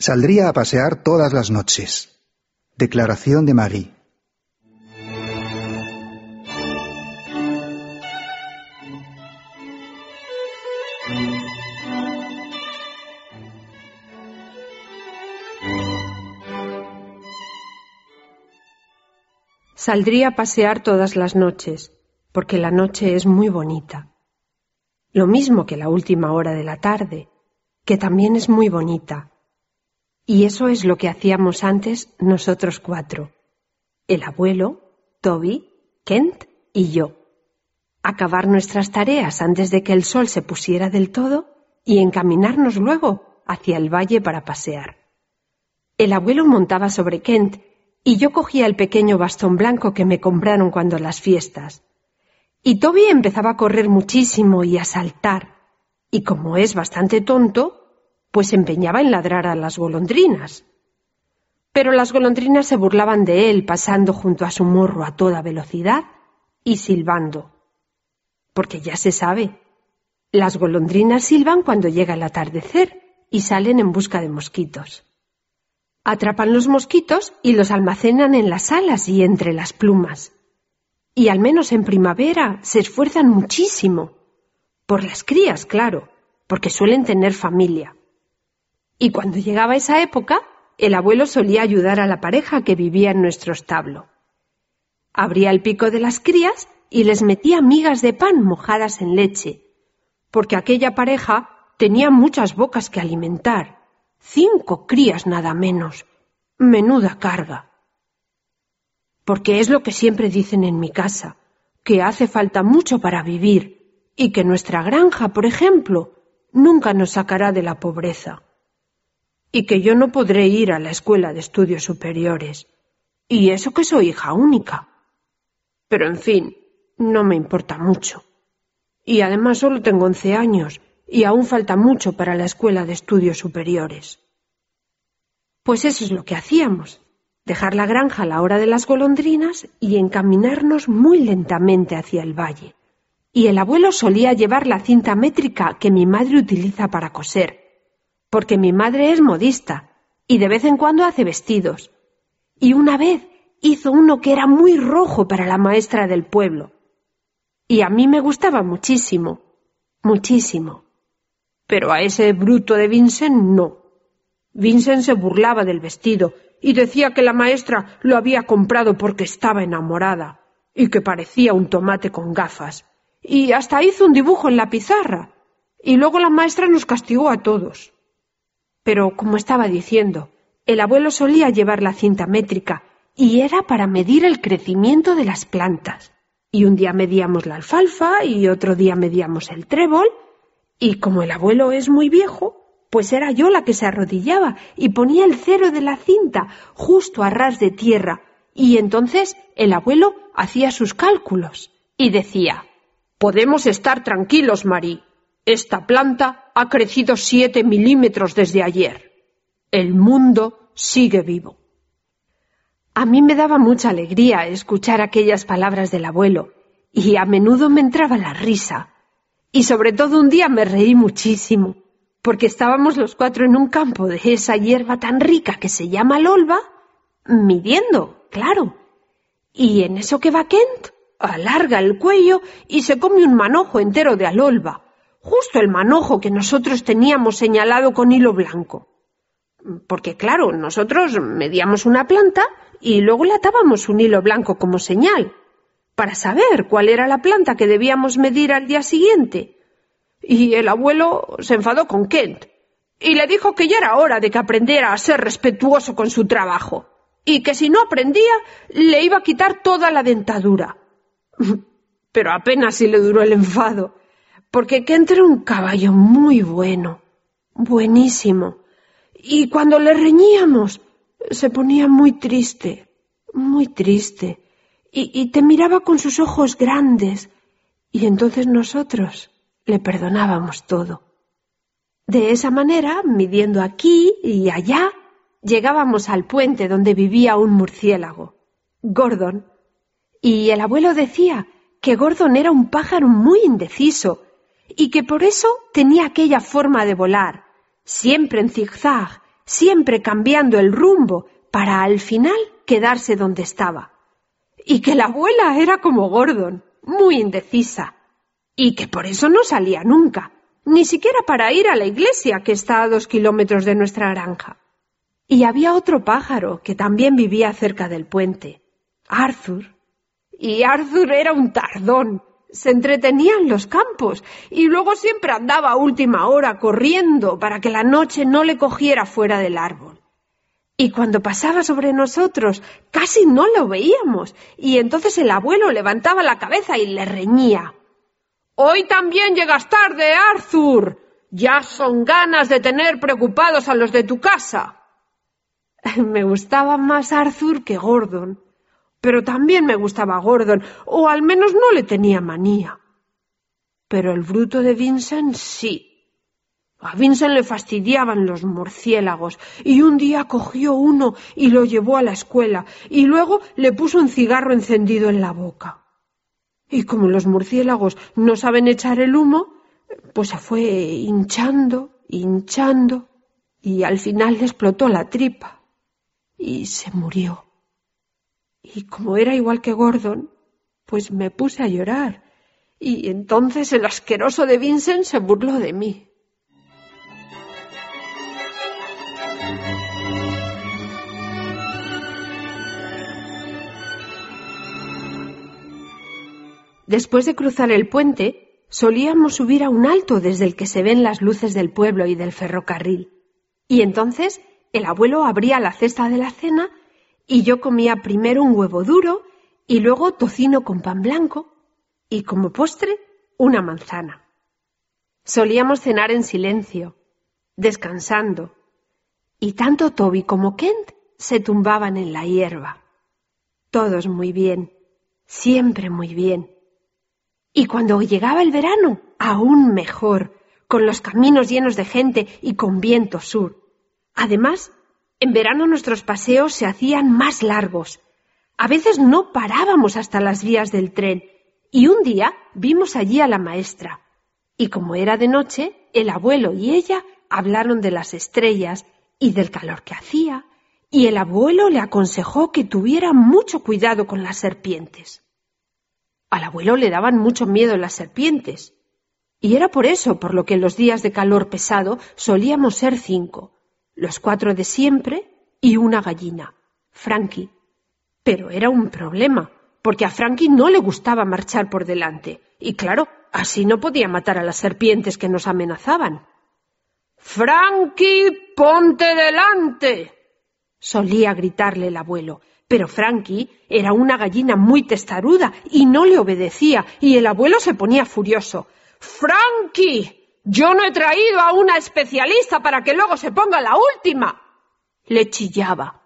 Saldría a pasear todas las noches. Declaración de Marie. Saldría a pasear todas las noches, porque la noche es muy bonita. Lo mismo que la última hora de la tarde, que también es muy bonita. Y eso es lo que hacíamos antes nosotros cuatro. El abuelo, Toby, Kent y yo. Acabar nuestras tareas antes de que el sol se pusiera del todo y encaminarnos luego hacia el valle para pasear. El abuelo montaba sobre Kent y yo cogía el pequeño bastón blanco que me compraron cuando las fiestas. Y Toby empezaba a correr muchísimo y a saltar, y como es bastante tonto, pues se empeñaba en ladrar a las golondrinas. Pero las golondrinas se burlaban de él pasando junto a su morro a toda velocidad y silbando. Porque ya se sabe, las golondrinas silban cuando llega el atardecer y salen en busca de mosquitos. Atrapan los mosquitos y los almacenan en las alas y entre las plumas. Y al menos en primavera se esfuerzan muchísimo. Por las crías, claro, porque suelen tener familia. Y cuando llegaba esa época, el abuelo solía ayudar a la pareja que vivía en nuestro establo. Abría el pico de las crías y les metía migas de pan mojadas en leche, porque aquella pareja tenía muchas bocas que alimentar Cinco crías nada menos. Menuda carga. Porque es lo que siempre dicen en mi casa, que hace falta mucho para vivir y que nuestra granja, por ejemplo, nunca nos sacará de la pobreza. Y que yo no podré ir a la escuela de estudios superiores. Y eso que soy hija única. Pero en fin, no me importa mucho. Y además solo tengo once años y aún falta mucho para la escuela de estudios superiores. Pues eso es lo que hacíamos, dejar la granja a la hora de las golondrinas y encaminarnos muy lentamente hacia el valle. Y el abuelo solía llevar la cinta métrica que mi madre utiliza para coser, porque mi madre es modista y de vez en cuando hace vestidos. Y una vez hizo uno que era muy rojo para la maestra del pueblo. Y a mí me gustaba muchísimo, muchísimo. Pero a ese bruto de Vincent no. Vincent se burlaba del vestido y decía que la maestra lo había comprado porque estaba enamorada y que parecía un tomate con gafas. Y hasta hizo un dibujo en la pizarra. Y luego la maestra nos castigó a todos. Pero, como estaba diciendo, el abuelo solía llevar la cinta métrica y era para medir el crecimiento de las plantas. Y un día medíamos la alfalfa y otro día medíamos el trébol y como el abuelo es muy viejo, pues era yo la que se arrodillaba y ponía el cero de la cinta justo a ras de tierra, y entonces el abuelo hacía sus cálculos y decía Podemos estar tranquilos, Marí. Esta planta ha crecido siete milímetros desde ayer. El mundo sigue vivo. A mí me daba mucha alegría escuchar aquellas palabras del abuelo, y a menudo me entraba la risa, y sobre todo un día me reí muchísimo, porque estábamos los cuatro en un campo de esa hierba tan rica que se llama lolba, midiendo, claro. Y en eso que va Kent, alarga el cuello y se come un manojo entero de alolba, justo el manojo que nosotros teníamos señalado con hilo blanco. Porque claro, nosotros medíamos una planta y luego le atábamos un hilo blanco como señal para saber cuál era la planta que debíamos medir al día siguiente. Y el abuelo se enfadó con Kent y le dijo que ya era hora de que aprendiera a ser respetuoso con su trabajo y que si no aprendía le iba a quitar toda la dentadura. Pero apenas si le duró el enfado, porque Kent era un caballo muy bueno, buenísimo, y cuando le reñíamos se ponía muy triste, muy triste y, te miraba con sus ojos grandes, y entonces nosotros le perdonábamos todo. De esa manera, midiendo aquí y allá, llegábamos al puente donde vivía un murciélago, Gordon, y el abuelo decía que Gordon era un pájaro muy indeciso y que por eso tenía aquella forma de volar, siempre en zigzag, siempre cambiando el rumbo para al final quedarse donde estaba. Y que la abuela era como Gordon, muy indecisa, y que por eso no salía nunca, ni siquiera para ir a la iglesia que está a dos kilómetros de nuestra granja. Y había otro pájaro que también vivía cerca del puente, Arthur. Y Arthur era un tardón, se entretenía en los campos y luego siempre andaba a última hora corriendo para que la noche no le cogiera fuera del árbol. Y cuando pasaba sobre nosotros casi no lo veíamos y entonces el abuelo levantaba la cabeza y le reñía. Hoy también llegas tarde, Arthur. Ya son ganas de tener preocupados a los de tu casa. Me gustaba más Arthur que Gordon pero también me gustaba Gordon, o al menos no le tenía manía. Pero el bruto de Vincent sí. A Vincent le fastidiaban los murciélagos, y un día cogió uno y lo llevó a la escuela, y luego le puso un cigarro encendido en la boca. Y como los murciélagos no saben echar el humo, pues se fue hinchando, hinchando, y al final le explotó la tripa, y se murió. Y como era igual que Gordon, pues me puse a llorar. Y entonces el asqueroso de Vincent se burló de mí. Después de cruzar el puente, solíamos subir a un alto desde el que se ven las luces del pueblo y del ferrocarril. Y entonces el abuelo abría la cesta de la cena y yo comía primero un huevo duro y luego tocino con pan blanco y como postre una manzana. Solíamos cenar en silencio, descansando, y tanto Toby como Kent se tumbaban en la hierba. Todos muy bien, siempre muy bien. Y cuando llegaba el verano, aún mejor, con los caminos llenos de gente y con viento sur. Además, en verano nuestros paseos se hacían más largos. A veces no parábamos hasta las vías del tren y un día vimos allí a la maestra. Y como era de noche, el abuelo y ella hablaron de las estrellas y del calor que hacía, y el abuelo le aconsejó que tuviera mucho cuidado con las serpientes. Al abuelo le daban mucho miedo las serpientes, y era por eso por lo que en los días de calor pesado solíamos ser cinco, los cuatro de siempre y una gallina, Frankie. Pero era un problema, porque a Frankie no le gustaba marchar por delante, y claro, así no podía matar a las serpientes que nos amenazaban. Frankie, ponte delante. solía gritarle el abuelo, pero Frankie era una gallina muy testaruda y no le obedecía, y el abuelo se ponía furioso. Frankie, yo no he traído a una especialista para que luego se ponga la última. Le chillaba.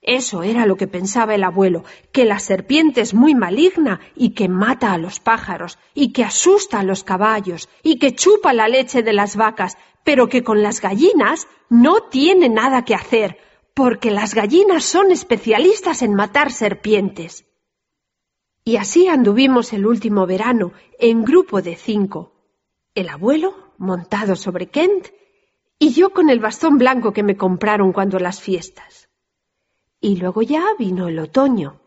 Eso era lo que pensaba el abuelo, que la serpiente es muy maligna y que mata a los pájaros y que asusta a los caballos y que chupa la leche de las vacas, pero que con las gallinas no tiene nada que hacer, porque las gallinas son especialistas en matar serpientes. Y así anduvimos el último verano, en grupo de cinco, el abuelo montado sobre Kent y yo con el bastón blanco que me compraron cuando las fiestas. Y luego ya vino el otoño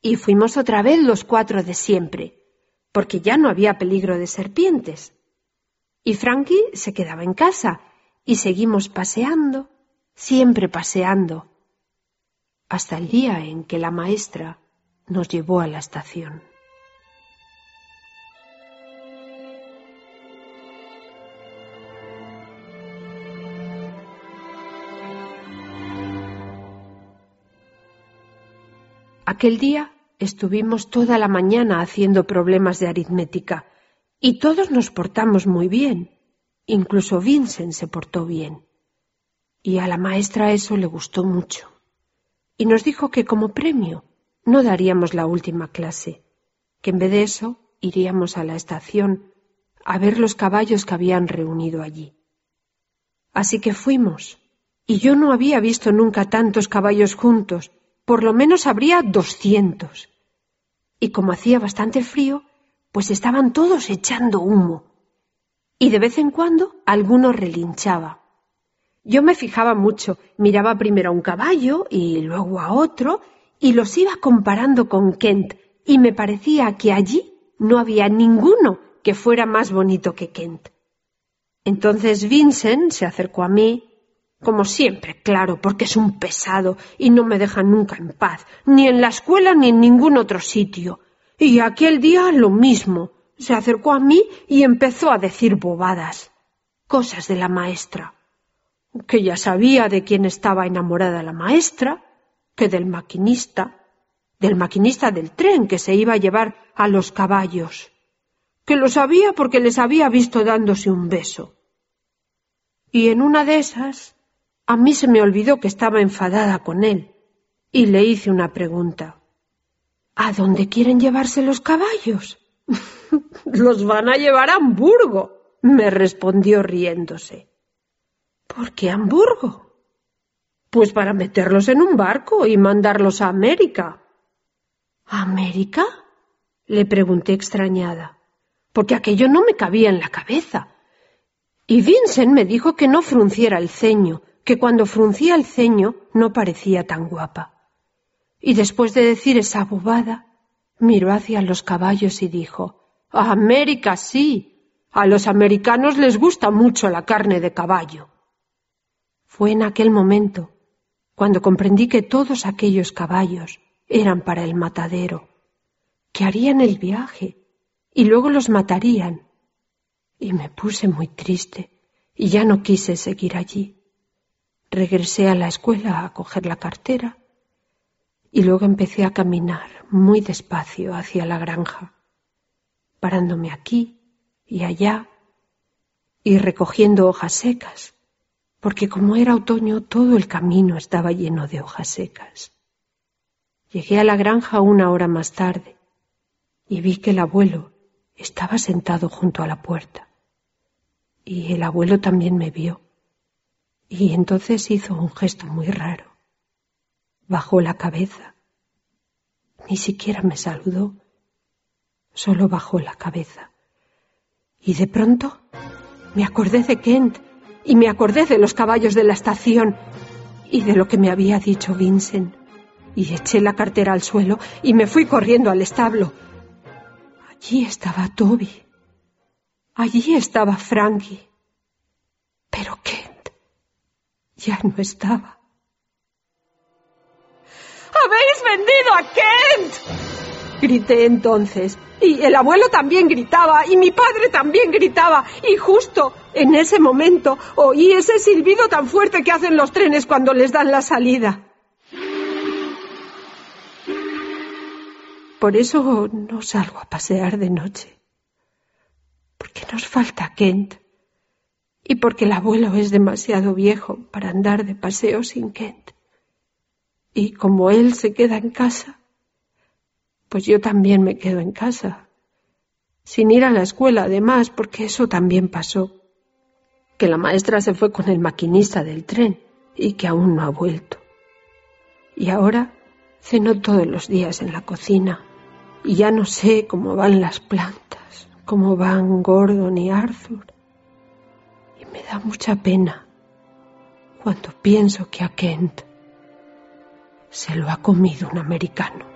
y fuimos otra vez los cuatro de siempre, porque ya no había peligro de serpientes. Y Frankie se quedaba en casa y seguimos paseando, siempre paseando, hasta el día en que la maestra nos llevó a la estación. Aquel día estuvimos toda la mañana haciendo problemas de aritmética y todos nos portamos muy bien. Incluso Vincent se portó bien. Y a la maestra eso le gustó mucho. Y nos dijo que como premio no daríamos la última clase, que en vez de eso iríamos a la estación a ver los caballos que habían reunido allí. Así que fuimos, y yo no había visto nunca tantos caballos juntos, por lo menos habría doscientos. Y como hacía bastante frío, pues estaban todos echando humo. Y de vez en cuando alguno relinchaba. Yo me fijaba mucho, miraba primero a un caballo y luego a otro, y los iba comparando con Kent, y me parecía que allí no había ninguno que fuera más bonito que Kent. Entonces Vincent se acercó a mí, como siempre, claro, porque es un pesado y no me deja nunca en paz, ni en la escuela ni en ningún otro sitio. Y aquel día lo mismo. Se acercó a mí y empezó a decir bobadas, cosas de la maestra, que ya sabía de quién estaba enamorada la maestra, que del maquinista, del maquinista del tren que se iba a llevar a los caballos, que lo sabía porque les había visto dándose un beso. Y en una de esas, a mí se me olvidó que estaba enfadada con él, y le hice una pregunta. ¿A dónde quieren llevarse los caballos? los van a llevar a Hamburgo, me respondió riéndose. ¿Por qué Hamburgo? Pues para meterlos en un barco y mandarlos a América. ¿América? le pregunté extrañada, porque aquello no me cabía en la cabeza. Y Vincent me dijo que no frunciera el ceño, que cuando fruncía el ceño no parecía tan guapa. Y después de decir esa bobada, miró hacia los caballos y dijo A América sí. A los americanos les gusta mucho la carne de caballo. Fue en aquel momento cuando comprendí que todos aquellos caballos eran para el matadero, que harían el viaje y luego los matarían. Y me puse muy triste y ya no quise seguir allí. Regresé a la escuela a coger la cartera y luego empecé a caminar muy despacio hacia la granja, parándome aquí y allá y recogiendo hojas secas, porque como era otoño todo el camino estaba lleno de hojas secas. Llegué a la granja una hora más tarde y vi que el abuelo estaba sentado junto a la puerta. Y el abuelo también me vio. Y entonces hizo un gesto muy raro. Bajó la cabeza. Ni siquiera me saludó. Solo bajó la cabeza. Y de pronto me acordé de Kent y me acordé de los caballos de la estación y de lo que me había dicho Vincent y eché la cartera al suelo y me fui corriendo al establo. Allí estaba Toby. Allí estaba Frankie. Pero Kent ya no estaba. ¡Habéis vendido a Kent! Grité entonces. Y el abuelo también gritaba, y mi padre también gritaba, y justo en ese momento oí ese silbido tan fuerte que hacen los trenes cuando les dan la salida. Por eso no salgo a pasear de noche. Porque nos falta Kent. Y porque el abuelo es demasiado viejo para andar de paseo sin Kent. Y como él se queda en casa, pues yo también me quedo en casa. Sin ir a la escuela, además, porque eso también pasó. Que la maestra se fue con el maquinista del tren y que aún no ha vuelto. Y ahora ceno todos los días en la cocina y ya no sé cómo van las plantas, cómo van Gordon y Arthur. Me da mucha pena cuando pienso que a Kent se lo ha comido un americano.